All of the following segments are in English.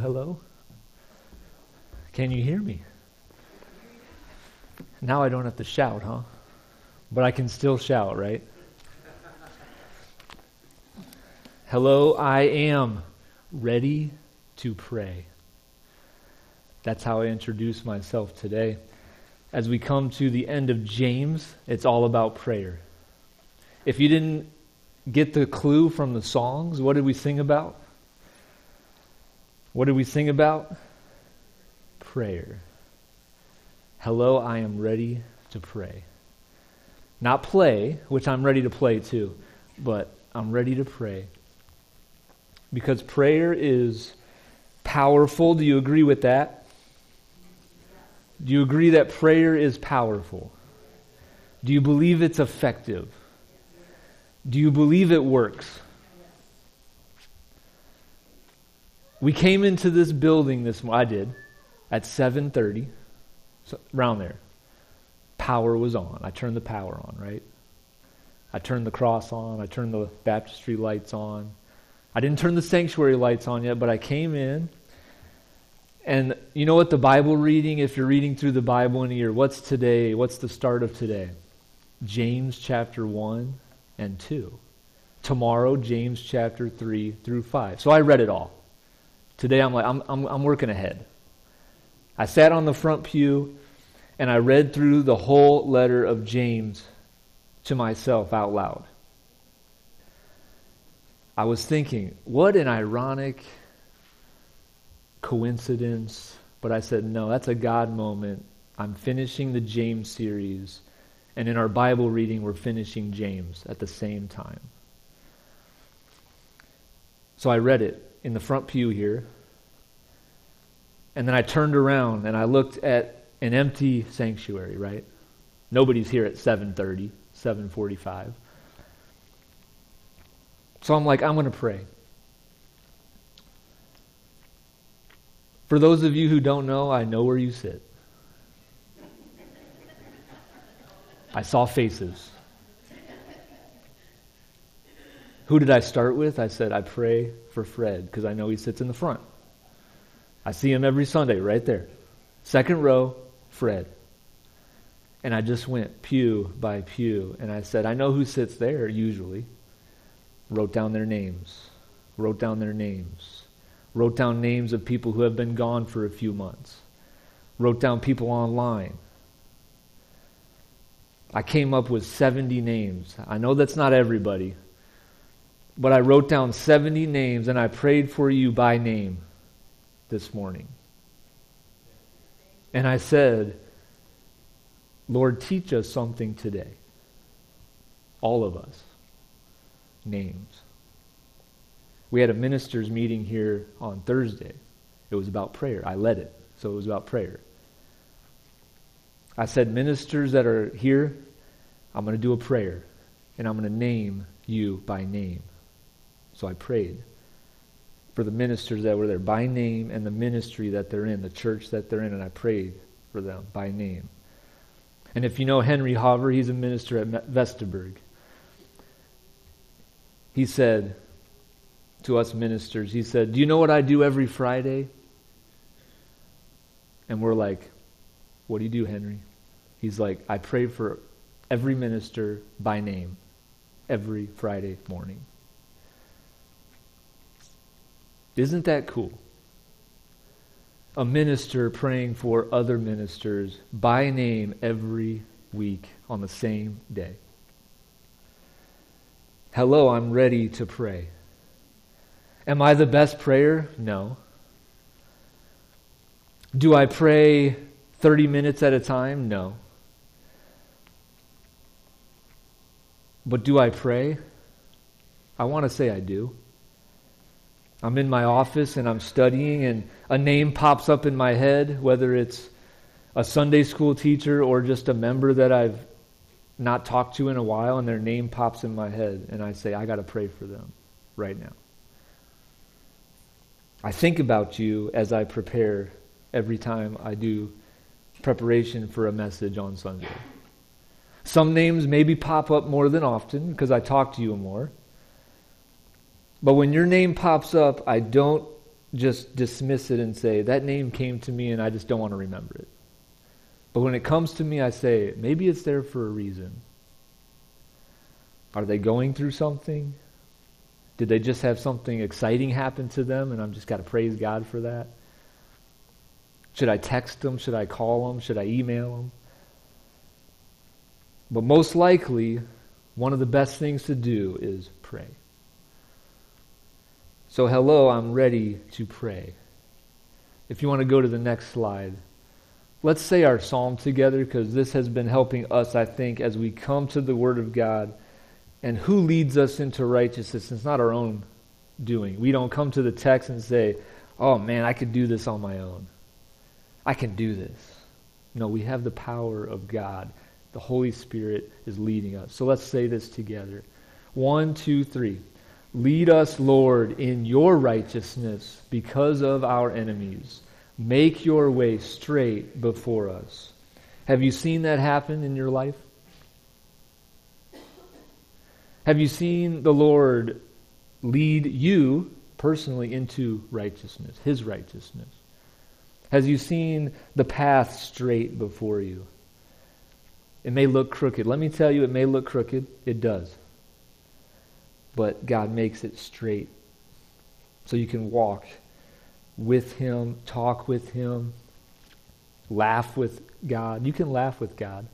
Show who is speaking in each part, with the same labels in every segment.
Speaker 1: Hello? Can you hear me? Now I don't have to shout, huh? But I can still shout, right? Hello, I am ready to pray. That's how I introduce myself today. As we come to the end of James, it's all about prayer. If you didn't get the clue from the songs, what did we sing about? What did we sing about? Prayer. Hello, I am ready to pray. Not play, which I'm ready to play too, but I'm ready to pray. Because prayer is powerful. Do you agree with that? Do you agree that prayer is powerful? Do you believe it's effective? Do you believe it works? We came into this building this I did at 7:30 so around there. Power was on. I turned the power on, right? I turned the cross on, I turned the baptistry lights on. I didn't turn the sanctuary lights on yet, but I came in and you know what the Bible reading, if you're reading through the Bible in a year, what's today? What's the start of today? James chapter 1 and 2. Tomorrow, James chapter 3 through 5. So I read it all. Today I'm like, I'm, I'm, I'm working ahead. I sat on the front pew and I read through the whole letter of James to myself out loud. I was thinking, what an ironic coincidence. But I said, no, that's a God moment. I'm finishing the James series. And in our Bible reading, we're finishing James at the same time. So I read it in the front pew here. And then I turned around and I looked at an empty sanctuary, right? Nobody's here at 7:30, 7:45. So I'm like, I'm going to pray. For those of you who don't know, I know where you sit. I saw faces. Who did I start with? I said, I pray for Fred because I know he sits in the front. I see him every Sunday right there. Second row, Fred. And I just went pew by pew and I said, I know who sits there usually. Wrote down their names. Wrote down their names. Wrote down names of people who have been gone for a few months. Wrote down people online. I came up with 70 names. I know that's not everybody, but I wrote down 70 names and I prayed for you by name this morning. And I said, Lord, teach us something today. All of us. Names. We had a ministers' meeting here on Thursday. It was about prayer. I led it, so it was about prayer. I said, Ministers that are here, I'm going to do a prayer, and I'm going to name you by name. So I prayed for the ministers that were there by name and the ministry that they're in, the church that they're in, and I prayed for them by name. And if you know Henry Hover, he's a minister at Vesterberg. He said to us ministers, he said, Do you know what I do every Friday? And we're like, What do you do, Henry? He's like, I pray for every minister by name every Friday morning. Isn't that cool? A minister praying for other ministers by name every week on the same day. Hello, I'm ready to pray. Am I the best prayer? No. Do I pray 30 minutes at a time? No. But do I pray? I want to say I do. I'm in my office and I'm studying, and a name pops up in my head, whether it's a Sunday school teacher or just a member that I've not talked to in a while, and their name pops in my head, and I say, I got to pray for them right now. I think about you as I prepare every time I do preparation for a message on Sunday. Some names maybe pop up more than often because I talk to you more. But when your name pops up, I don't just dismiss it and say, that name came to me and I just don't want to remember it. But when it comes to me, I say, maybe it's there for a reason. Are they going through something? Did they just have something exciting happen to them and I'm just got to praise God for that? Should I text them? Should I call them? Should I email them? But most likely, one of the best things to do is pray. So, hello, I'm ready to pray. If you want to go to the next slide, let's say our psalm together because this has been helping us, I think, as we come to the Word of God and who leads us into righteousness. It's not our own doing. We don't come to the text and say, oh man, I could do this on my own. I can do this. No, we have the power of God. The Holy Spirit is leading us. So let's say this together. One, two, three. Lead us, Lord, in your righteousness because of our enemies. Make your way straight before us. Have you seen that happen in your life? Have you seen the Lord lead you personally into righteousness, his righteousness? Has you seen the path straight before you? It may look crooked. Let me tell you, it may look crooked. It does but God makes it straight. So you can walk with Him, talk with Him, laugh with God. You can laugh with God.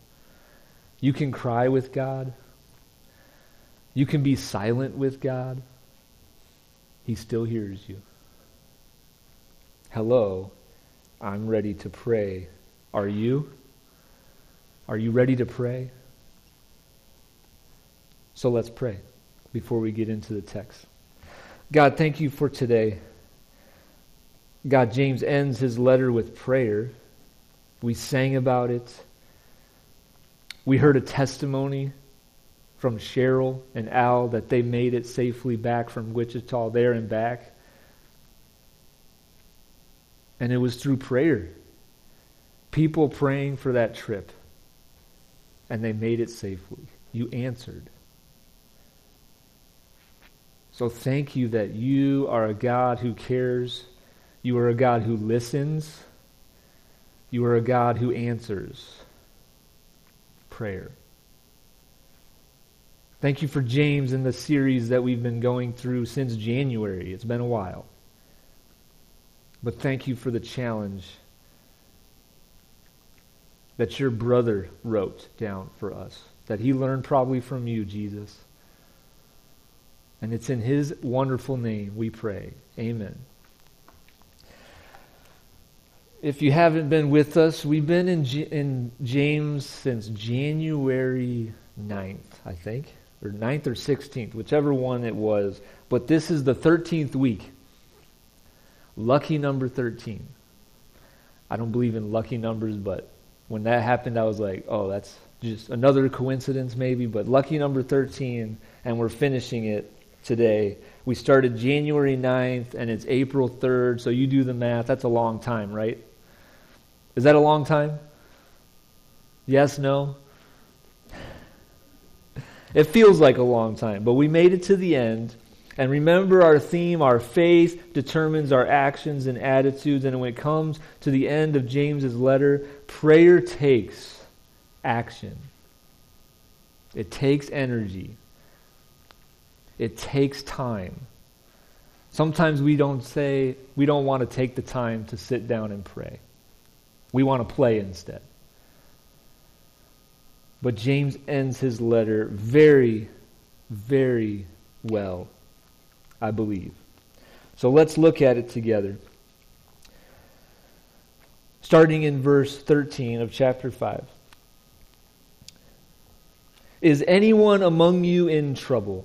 Speaker 1: You can cry with God. You can be silent with God. He still hears you. Hello, I'm ready to pray. Are you? Are you ready to pray? So let's pray before we get into the text. God, thank you for today. God, James ends his letter with prayer. We sang about it. We heard a testimony from Cheryl and Al that they made it safely back from Wichita, there and back. And it was through prayer. People praying for that trip. And they made it safely. You answered. So thank you that you are a God who cares. You are a God who listens. You are a God who answers prayer. Thank you for James and the series that we've been going through since January. It's been a while. But thank you for the challenge that your brother wrote down for us, that he learned probably from you, Jesus. And it's in his wonderful name we pray. Amen. If you haven't been with us, we've been in, G- in James since January 9th, I think, or 9th or 16th, whichever one it was. But this is the 13th week. Lucky number 13. I don't believe in lucky numbers, but when that happened, I was like, oh, that's just another coincidence, maybe. But lucky number 13, and we're finishing it today. We started January 9th and it's April 3rd, so you do the math. That's a long time, right? Is that a long time? Yes, no? It feels like a long time, but we made it to the end. And remember our theme our faith determines our actions and attitudes. And when it comes to the end of James's letter, prayer takes action, it takes energy. It takes time. Sometimes we don't say, we don't want to take the time to sit down and pray. We want to play instead. But James ends his letter very, very well, I believe. So let's look at it together. Starting in verse 13 of chapter 5. Is anyone among you in trouble?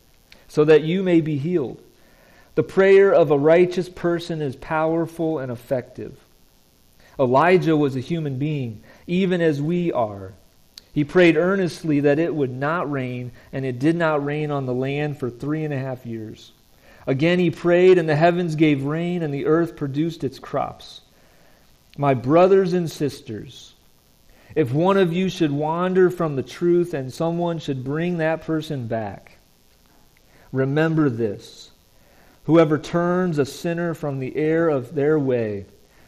Speaker 1: so that you may be healed. The prayer of a righteous person is powerful and effective. Elijah was a human being, even as we are. He prayed earnestly that it would not rain, and it did not rain on the land for three and a half years. Again he prayed, and the heavens gave rain, and the earth produced its crops. My brothers and sisters, if one of you should wander from the truth and someone should bring that person back, remember this. Whoever turns a sinner from the error of their way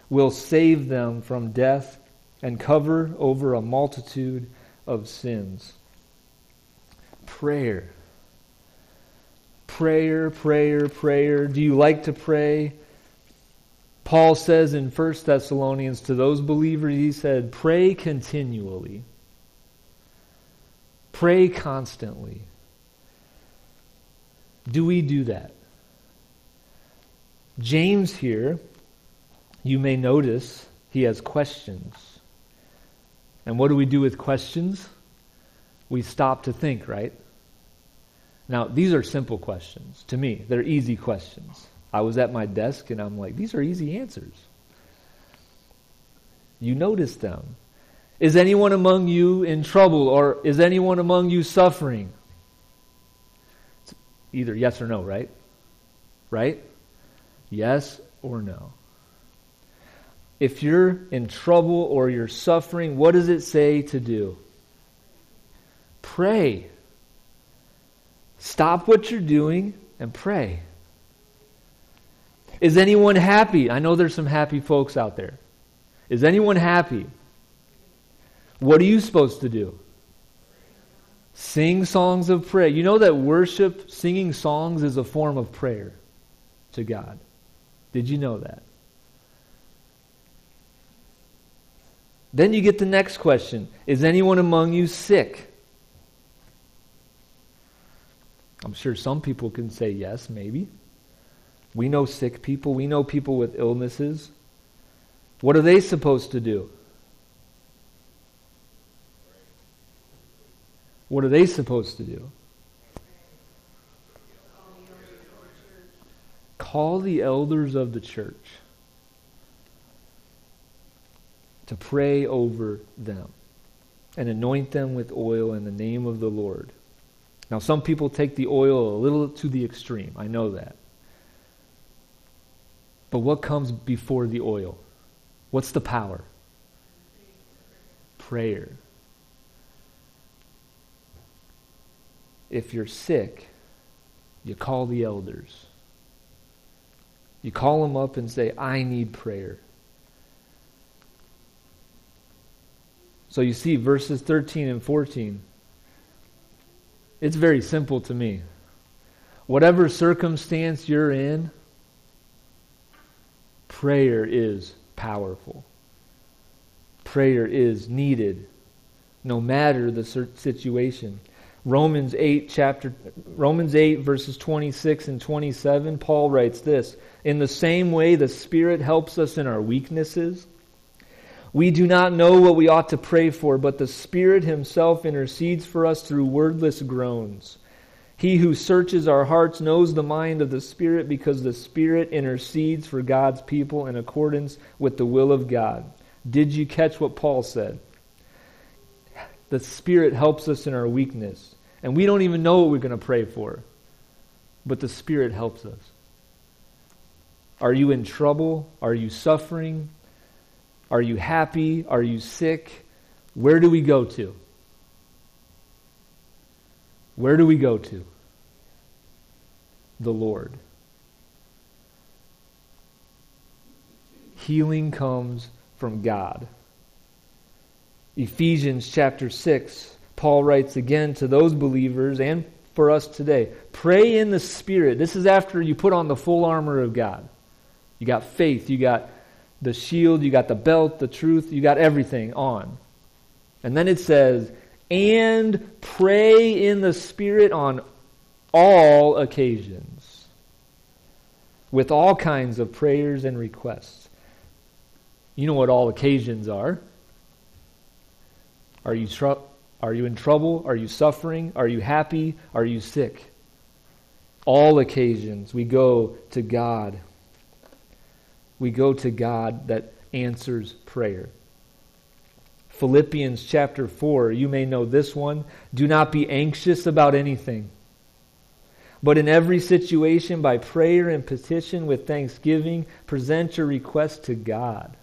Speaker 1: will save them from death and cover over a multitude of sins. Prayer. Prayer, prayer, prayer. Do you like to pray? Paul says in 1 Thessalonians to those believers, he said, pray continually. Pray constantly. Do we do that? James here, you may notice, he has questions. And what do we do with questions? We stop to think, right? Now, these are simple questions to me. They're easy questions. I was at my desk and I'm like, these are easy answers. You notice them. Is anyone among you in trouble or is anyone among you suffering? Either yes or no, right? Right? Yes or no. If you're in trouble or you're suffering, what does it say to do? Pray. Stop what you're doing and pray. Is anyone happy? I know there's some happy folks out there. Is anyone happy? What are you supposed to do? Sing songs of prayer. You know that worship, singing songs, is a form of prayer to God. Did you know that? Then you get the next question Is anyone among you sick? I'm sure some people can say yes, maybe. We know sick people. We know people with illnesses. What are they supposed to do? What are they supposed to do? Call the elders of the church to pray over them and anoint them with oil in the name of the Lord. Now, some people take the oil a little to the extreme. I know that. But what comes before the oil? What's the power? Prayer. If you're sick, you call the elders. You call them up and say, I need prayer. So you see, verses 13 and 14, it's very simple to me. Whatever circumstance you're in, Prayer is powerful. Prayer is needed no matter the situation. Romans 8 chapter Romans 8 verses 26 and 27 Paul writes this, in the same way the spirit helps us in our weaknesses. We do not know what we ought to pray for, but the spirit himself intercedes for us through wordless groans. He who searches our hearts knows the mind of the Spirit because the Spirit intercedes for God's people in accordance with the will of God. Did you catch what Paul said? The Spirit helps us in our weakness. And we don't even know what we're going to pray for, but the Spirit helps us. Are you in trouble? Are you suffering? Are you happy? Are you sick? Where do we go to? Where do we go to? the Lord. Healing comes from God. Ephesians chapter 6, Paul writes again to those believers and for us today pray in the Spirit. This is after you put on the full armor of God. You got faith, you got the shield, you got the belt, the truth, you got everything on. And then it says, and pray in the Spirit on all occasions with all kinds of prayers and requests. You know what all occasions are. Are you, tr- are you in trouble? Are you suffering? Are you happy? Are you sick? all occasions, we go to God. We go to God that answers prayer. Philippians chapter 4, you may know this one. Do not be anxious about anything, but in every situation, by prayer and petition with thanksgiving, present your request to God.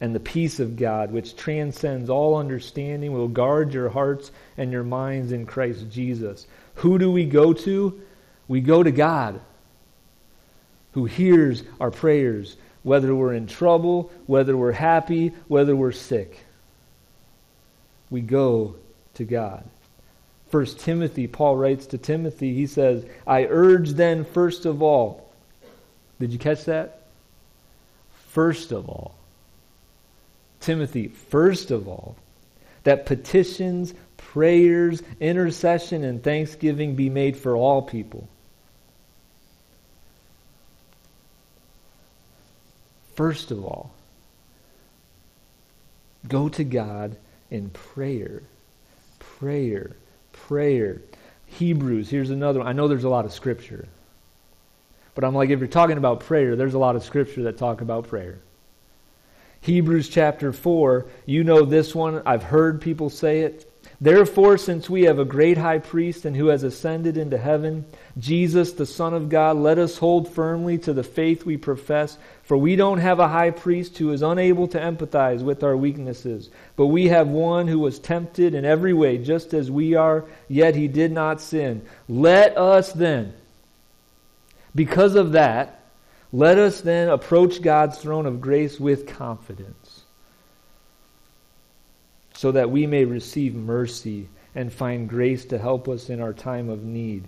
Speaker 1: And the peace of God, which transcends all understanding, will guard your hearts and your minds in Christ Jesus. Who do we go to? We go to God, who hears our prayers, whether we're in trouble, whether we're happy, whether we're sick. We go to God. First Timothy, Paul writes to Timothy, he says, I urge then, first of all, did you catch that? First of all, Timothy, first of all, that petitions, prayers, intercession, and thanksgiving be made for all people. First of all, go to God in prayer. Prayer. Prayer. Hebrews, here's another one. I know there's a lot of scripture. But I'm like, if you're talking about prayer, there's a lot of scripture that talk about prayer. Hebrews chapter 4, you know this one. I've heard people say it. Therefore, since we have a great high priest and who has ascended into heaven, Jesus, the Son of God, let us hold firmly to the faith we profess. For we don't have a high priest who is unable to empathize with our weaknesses, but we have one who was tempted in every way, just as we are, yet he did not sin. Let us then, because of that, let us then approach God's throne of grace with confidence, so that we may receive mercy and find grace to help us in our time of need.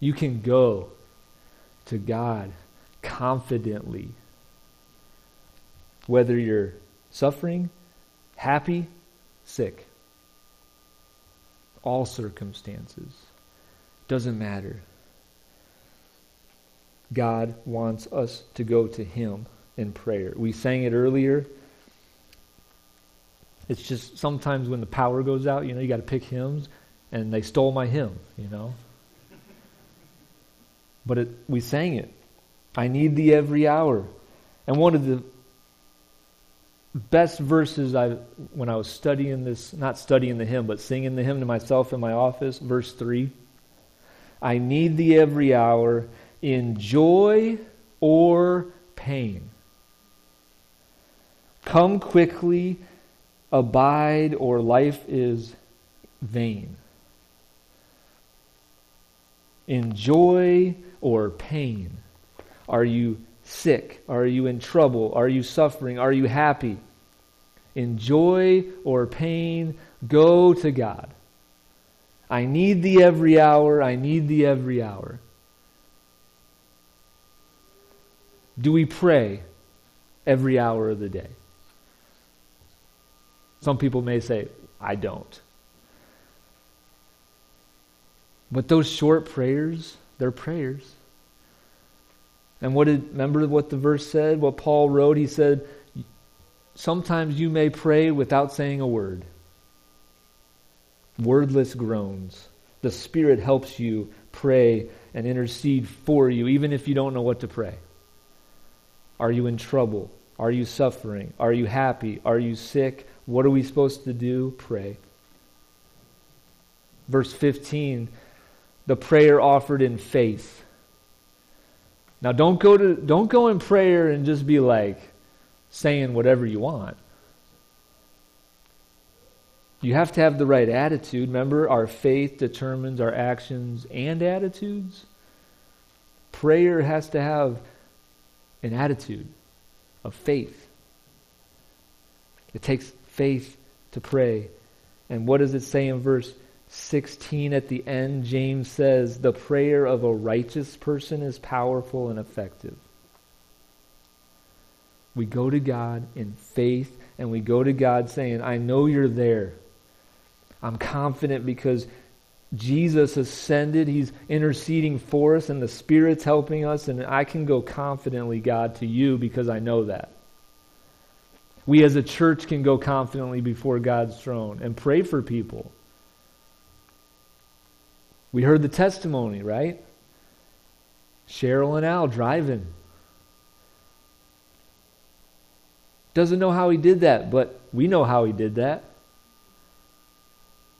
Speaker 1: You can go to God confidently, whether you're suffering, happy, sick. All circumstances. Doesn't matter. God wants us to go to Him in prayer. We sang it earlier. It's just sometimes when the power goes out, you know, you got to pick hymns, and they stole my hymn, you know. But it, we sang it. I need thee every hour. And one of the best verses I when I was studying this, not studying the hymn, but singing the hymn to myself in my office, verse 3. I need thee every hour in joy or pain. Come quickly, abide, or life is vain. In joy or pain. Are you sick? Are you in trouble? Are you suffering? Are you happy? In joy or pain, go to God. I need thee every hour. I need thee every hour. Do we pray every hour of the day? Some people may say, I don't. But those short prayers, they're prayers. And what did remember what the verse said? What Paul wrote? He said, Sometimes you may pray without saying a word. Wordless groans. The Spirit helps you pray and intercede for you, even if you don't know what to pray. Are you in trouble? Are you suffering? Are you happy? Are you sick? What are we supposed to do? Pray. Verse 15, the prayer offered in faith. Now don't go to don't go in prayer and just be like saying whatever you want. You have to have the right attitude. Remember, our faith determines our actions and attitudes. Prayer has to have an attitude of faith. It takes faith to pray. And what does it say in verse 16 at the end? James says, The prayer of a righteous person is powerful and effective. We go to God in faith and we go to God saying, I know you're there. I'm confident because Jesus ascended. He's interceding for us, and the Spirit's helping us. And I can go confidently, God, to you because I know that. We as a church can go confidently before God's throne and pray for people. We heard the testimony, right? Cheryl and Al driving. Doesn't know how he did that, but we know how he did that.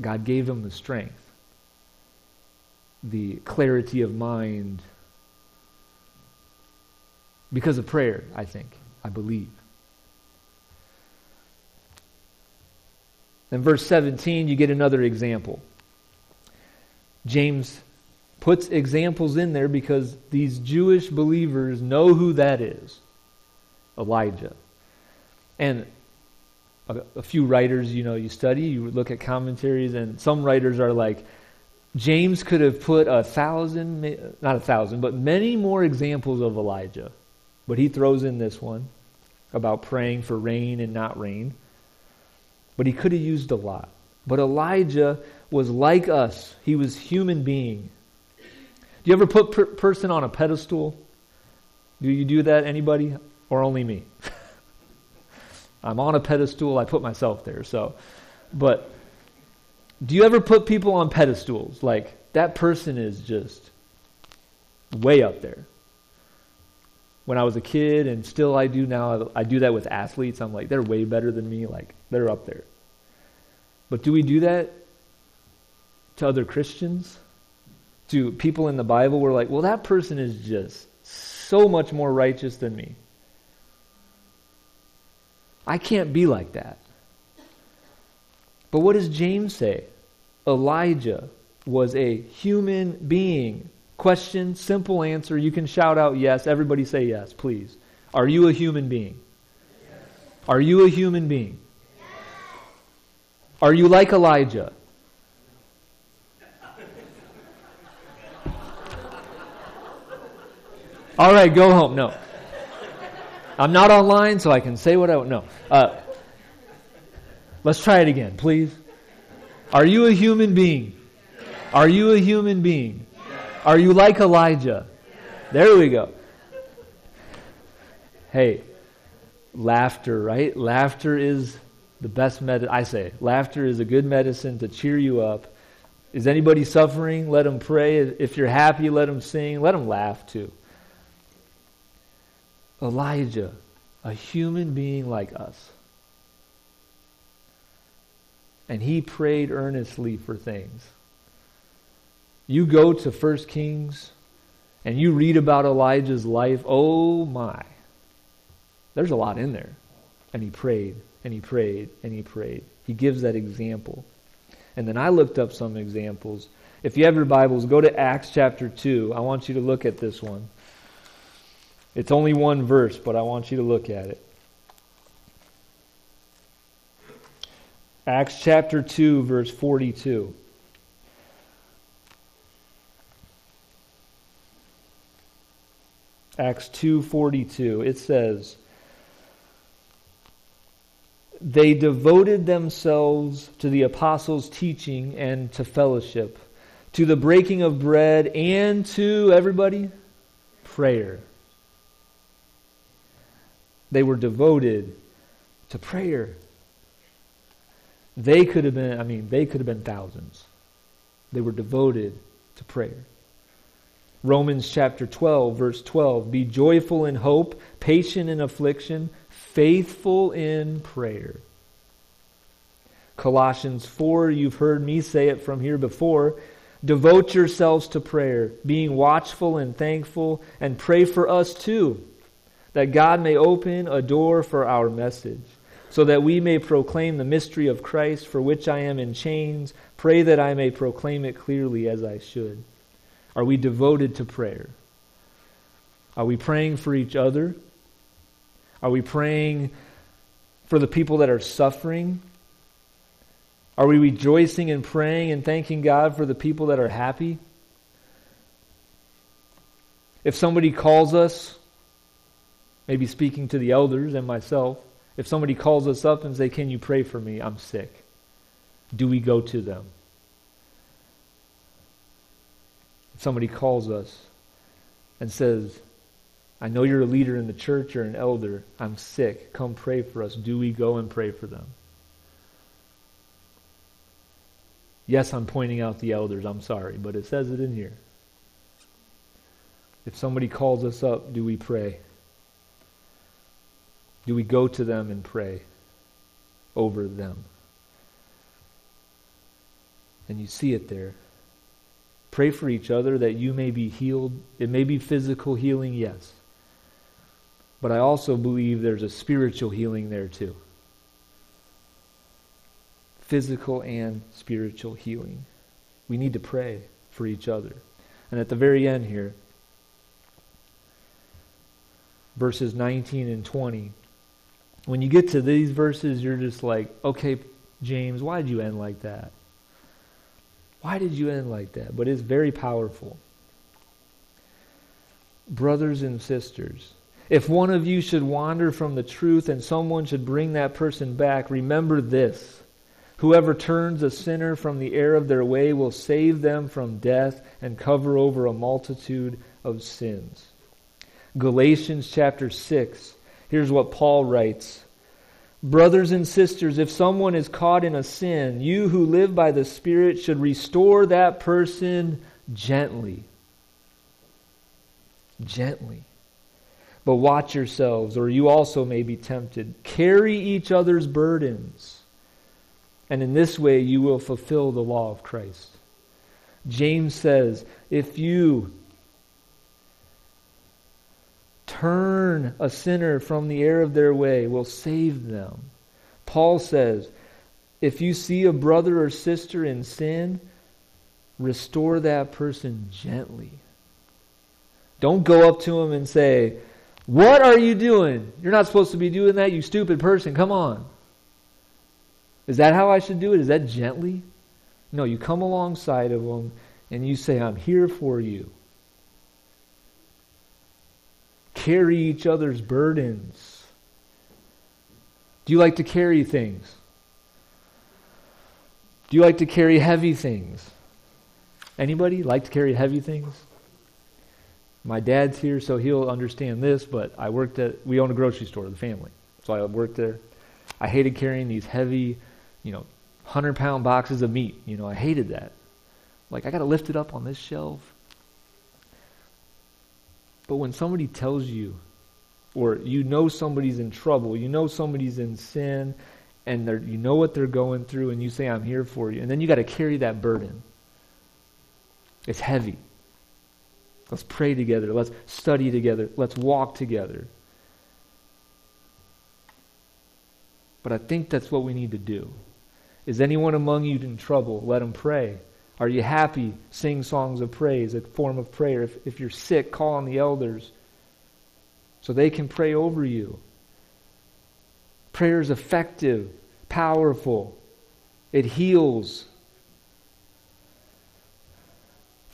Speaker 1: God gave him the strength, the clarity of mind, because of prayer, I think, I believe. In verse 17, you get another example. James puts examples in there because these Jewish believers know who that is Elijah. And a, a, few writers, you know, you study, you look at commentaries, and some writers are like, James could have put a thousand, not a thousand, but many more examples of Elijah. But he throws in this one about praying for rain and not rain. But he could have used a lot. But Elijah was like us. He was human being. Do you ever put per- person on a pedestal? Do you do that anybody or only me? I'm on a pedestal, I put myself there. So, but do you ever put people on pedestals like that person is just way up there? when I was a kid, and still I do now. I do that with athletes. I'm like, they're way better than me. Like, they're up there. But do we do that to other Christians? To people in the Bible? We're like, well, that person is just so much more righteous than me. I can't be like that. But what does James say? Elijah was a human being Question, simple answer. You can shout out yes. Everybody say yes, please. Are you a human being? Yes. Are you a human being? Yes. Are you like Elijah? All right, go home. No. I'm not online, so I can say what I want. No. Uh, let's try it again, please. Are you a human being? Are you a human being? Are you like Elijah? There we go. Hey, laughter, right? Laughter is the best medicine. I say, laughter is a good medicine to cheer you up. Is anybody suffering? Let them pray. If you're happy, let them sing. Let them laugh too. Elijah, a human being like us. And he prayed earnestly for things. You go to 1 Kings and you read about Elijah's life. Oh my. There's a lot in there. And he prayed, and he prayed, and he prayed. He gives that example. And then I looked up some examples. If you have your Bibles, go to Acts chapter 2. I want you to look at this one. It's only one verse, but I want you to look at it. Acts chapter 2, verse 42. Acts 2:42 it says they devoted themselves to the apostles' teaching and to fellowship, to the breaking of bread and to everybody prayer. They were devoted to prayer. They could have been, I mean, they could have been thousands. They were devoted to prayer. Romans chapter 12, verse 12. Be joyful in hope, patient in affliction, faithful in prayer. Colossians 4, you've heard me say it from here before. Devote yourselves to prayer, being watchful and thankful, and pray for us too, that God may open a door for our message, so that we may proclaim the mystery of Christ, for which I am in chains. Pray that I may proclaim it clearly as I should. Are we devoted to prayer? Are we praying for each other? Are we praying for the people that are suffering? Are we rejoicing and praying and thanking God for the people that are happy? If somebody calls us, maybe speaking to the elders and myself, if somebody calls us up and say, "Can you pray for me? I'm sick." Do we go to them? If somebody calls us and says, I know you're a leader in the church or an elder. I'm sick. Come pray for us. Do we go and pray for them? Yes, I'm pointing out the elders, I'm sorry, but it says it in here. If somebody calls us up, do we pray? Do we go to them and pray over them? And you see it there. Pray for each other that you may be healed. It may be physical healing, yes. But I also believe there's a spiritual healing there too. Physical and spiritual healing. We need to pray for each other. And at the very end here, verses 19 and 20, when you get to these verses, you're just like, okay, James, why did you end like that? Why did you end like that? But it's very powerful. Brothers and sisters, if one of you should wander from the truth and someone should bring that person back, remember this. Whoever turns a sinner from the error of their way will save them from death and cover over a multitude of sins. Galatians chapter 6. Here's what Paul writes Brothers and sisters, if someone is caught in a sin, you who live by the Spirit should restore that person gently. Gently. But watch yourselves, or you also may be tempted. Carry each other's burdens, and in this way you will fulfill the law of Christ. James says, if you turn a sinner from the error of their way will save them. Paul says, if you see a brother or sister in sin, restore that person gently. Don't go up to him and say, What are you doing? You're not supposed to be doing that, you stupid person. Come on. Is that how I should do it? Is that gently? No, you come alongside of them and you say, I'm here for you carry each other's burdens? Do you like to carry things? Do you like to carry heavy things? Anybody like to carry heavy things? My dad's here, so he'll understand this, but I worked at, we own a grocery store, the family. So I worked there. I hated carrying these heavy, you know, 100 pound boxes of meat. You know, I hated that. Like, I got to lift it up on this shelf. But when somebody tells you, or you know somebody's in trouble, you know somebody's in sin, and you know what they're going through, and you say, I'm here for you, and then you got to carry that burden. It's heavy. Let's pray together. Let's study together. Let's walk together. But I think that's what we need to do. Is anyone among you in trouble? Let him pray. Are you happy? Sing songs of praise, a form of prayer. If, if you're sick, call on the elders so they can pray over you. Prayer is effective, powerful, it heals.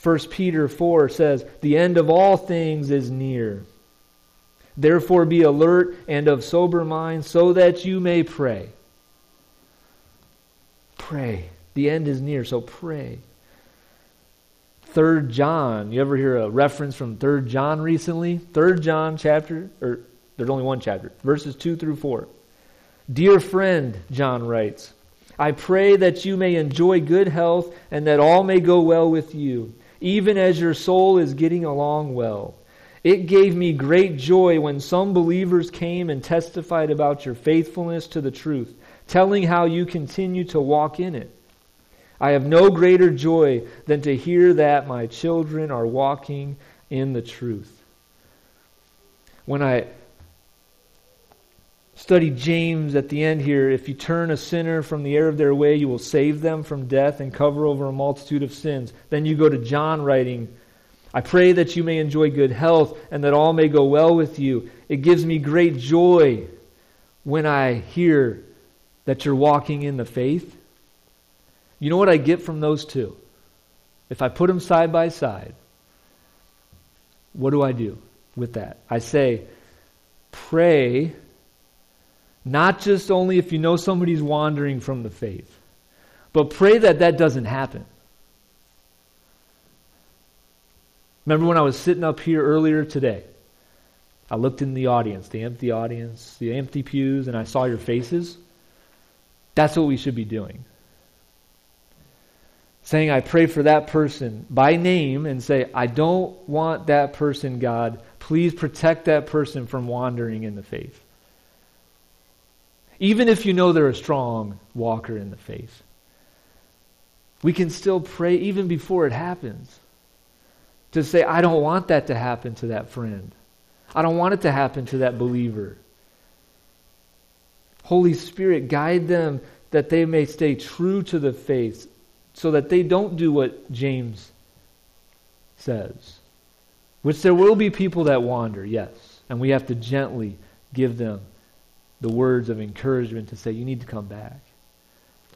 Speaker 1: 1 Peter 4 says, The end of all things is near. Therefore, be alert and of sober mind so that you may pray. Pray. The end is near, so pray. Third John. You ever hear a reference from Third John recently? Third John chapter, or there's only one chapter, verses 2 through 4. Dear friend, John writes, I pray that you may enjoy good health and that all may go well with you, even as your soul is getting along well. It gave me great joy when some believers came and testified about your faithfulness to the truth, telling how you continue to walk in it. I have no greater joy than to hear that my children are walking in the truth. When I study James at the end here, if you turn a sinner from the error of their way, you will save them from death and cover over a multitude of sins. Then you go to John writing, I pray that you may enjoy good health and that all may go well with you. It gives me great joy when I hear that you're walking in the faith you know what I get from those two? If I put them side by side, what do I do with that? I say, pray, not just only if you know somebody's wandering from the faith, but pray that that doesn't happen. Remember when I was sitting up here earlier today? I looked in the audience, the empty audience, the empty pews, and I saw your faces. That's what we should be doing. Saying, I pray for that person by name and say, I don't want that person, God. Please protect that person from wandering in the faith. Even if you know they're a strong walker in the faith, we can still pray even before it happens to say, I don't want that to happen to that friend. I don't want it to happen to that believer. Holy Spirit, guide them that they may stay true to the faith so that they don't do what James says. Which there will be people that wander, yes. And we have to gently give them the words of encouragement to say, you need to come back.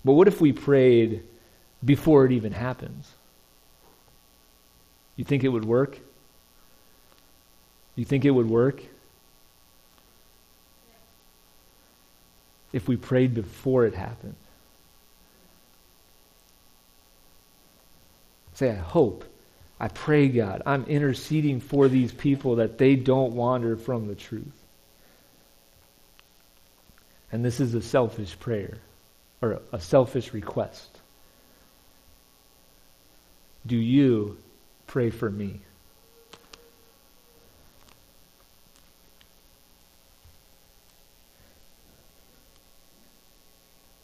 Speaker 1: But what if we prayed before it even happens? You think it would work? You think it would work? If we prayed before it happened. Say, I hope. I pray, God. I'm interceding for these people that they don't wander from the truth. And this is a selfish prayer or a selfish request. Do you pray for me?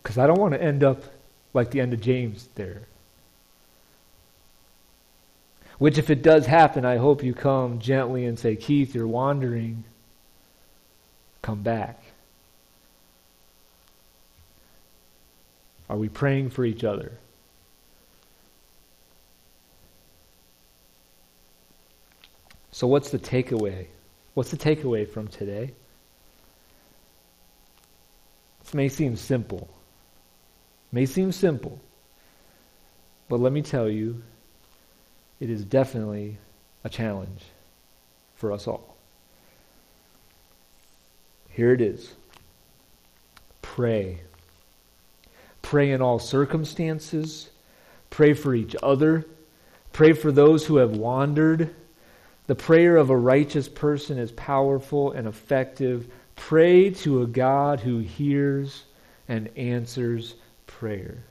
Speaker 1: Because I don't want to end up like the end of James there. Which, if it does happen, I hope you come gently and say, Keith, you're wandering. Come back. Are we praying for each other? So, what's the takeaway? What's the takeaway from today? This may seem simple. May seem simple. But let me tell you, it is definitely a challenge for us all. Here it is pray. Pray in all circumstances. Pray for each other. Pray for those who have wandered. The prayer of a righteous person is powerful and effective. Pray to a God who hears and answers prayer.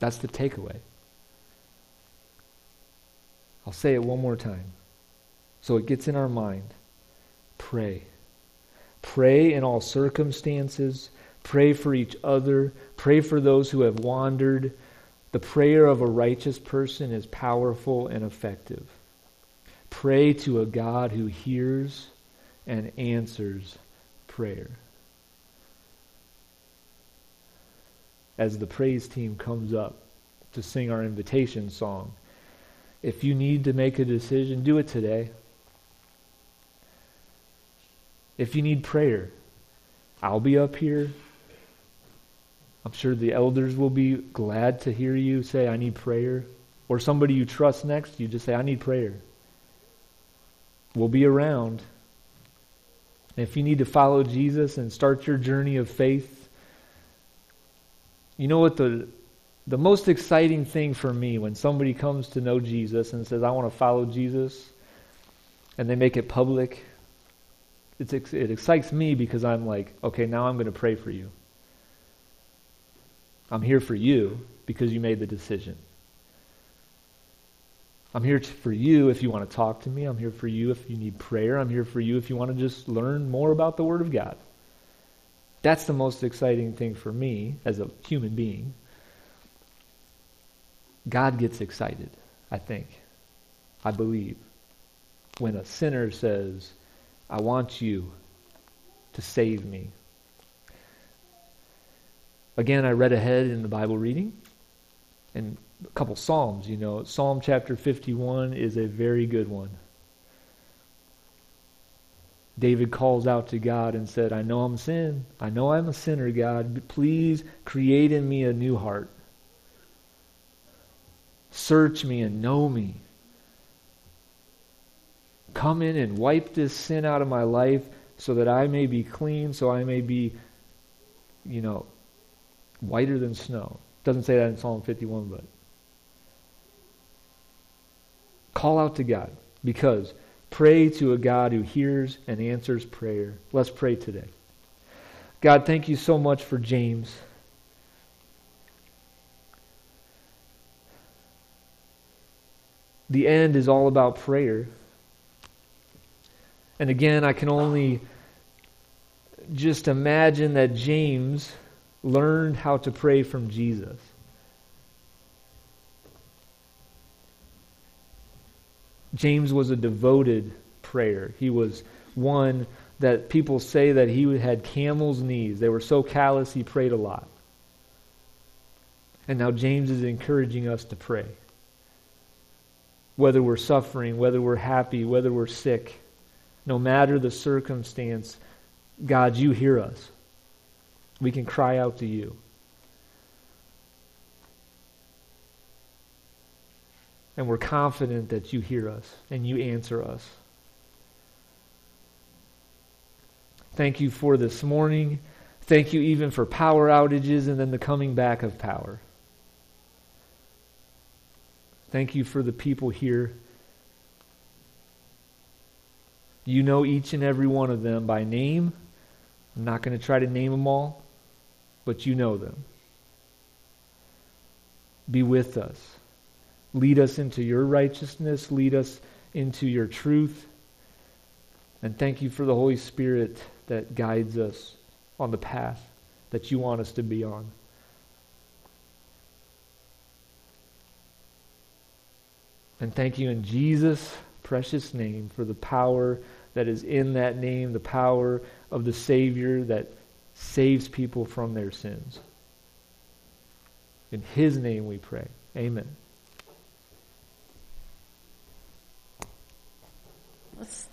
Speaker 1: That's the takeaway. I'll say it one more time so it gets in our mind. Pray. Pray in all circumstances. Pray for each other. Pray for those who have wandered. The prayer of a righteous person is powerful and effective. Pray to a God who hears and answers prayer. As the praise team comes up to sing our invitation song. If you need to make a decision, do it today. If you need prayer, I'll be up here. I'm sure the elders will be glad to hear you say, I need prayer. Or somebody you trust next, you just say, I need prayer. We'll be around. if you need to follow Jesus and start your journey of faith, you know what the the most exciting thing for me when somebody comes to know Jesus and says, I want to follow Jesus, and they make it public, it's, it excites me because I'm like, okay, now I'm going to pray for you. I'm here for you because you made the decision. I'm here for you if you want to talk to me. I'm here for you if you need prayer. I'm here for you if you want to just learn more about the Word of God. That's the most exciting thing for me as a human being. God gets excited, I think. I believe. When a sinner says, I want you to save me. Again, I read ahead in the Bible reading and a couple Psalms, you know. Psalm chapter 51 is a very good one. David calls out to God and said, I know I'm sin. I know I'm a sinner, God. Please create in me a new heart. Search me and know me. Come in and wipe this sin out of my life so that I may be clean, so I may be, you know, whiter than snow. Doesn't say that in Psalm 51, but call out to God because Pray to a God who hears and answers prayer. Let's pray today. God, thank you so much for James. The end is all about prayer. And again, I can only just imagine that James learned how to pray from Jesus. James was a devoted prayer. He was one that people say that he had camel's knees. They were so callous he prayed a lot. And now James is encouraging us to pray. Whether we're suffering, whether we're happy, whether we're sick, no matter the circumstance, God, you hear us. We can cry out to you. And we're confident that you hear us and you answer us. Thank you for this morning. Thank you even for power outages and then the coming back of power. Thank you for the people here. You know each and every one of them by name. I'm not going to try to name them all, but you know them. Be with us. Lead us into your righteousness. Lead us into your truth. And thank you for the Holy Spirit that guides us on the path that you want us to be on. And thank you in Jesus' precious name for the power that is in that name, the power of the Savior that saves people from their sins. In His name we pray. Amen.
Speaker 2: Let's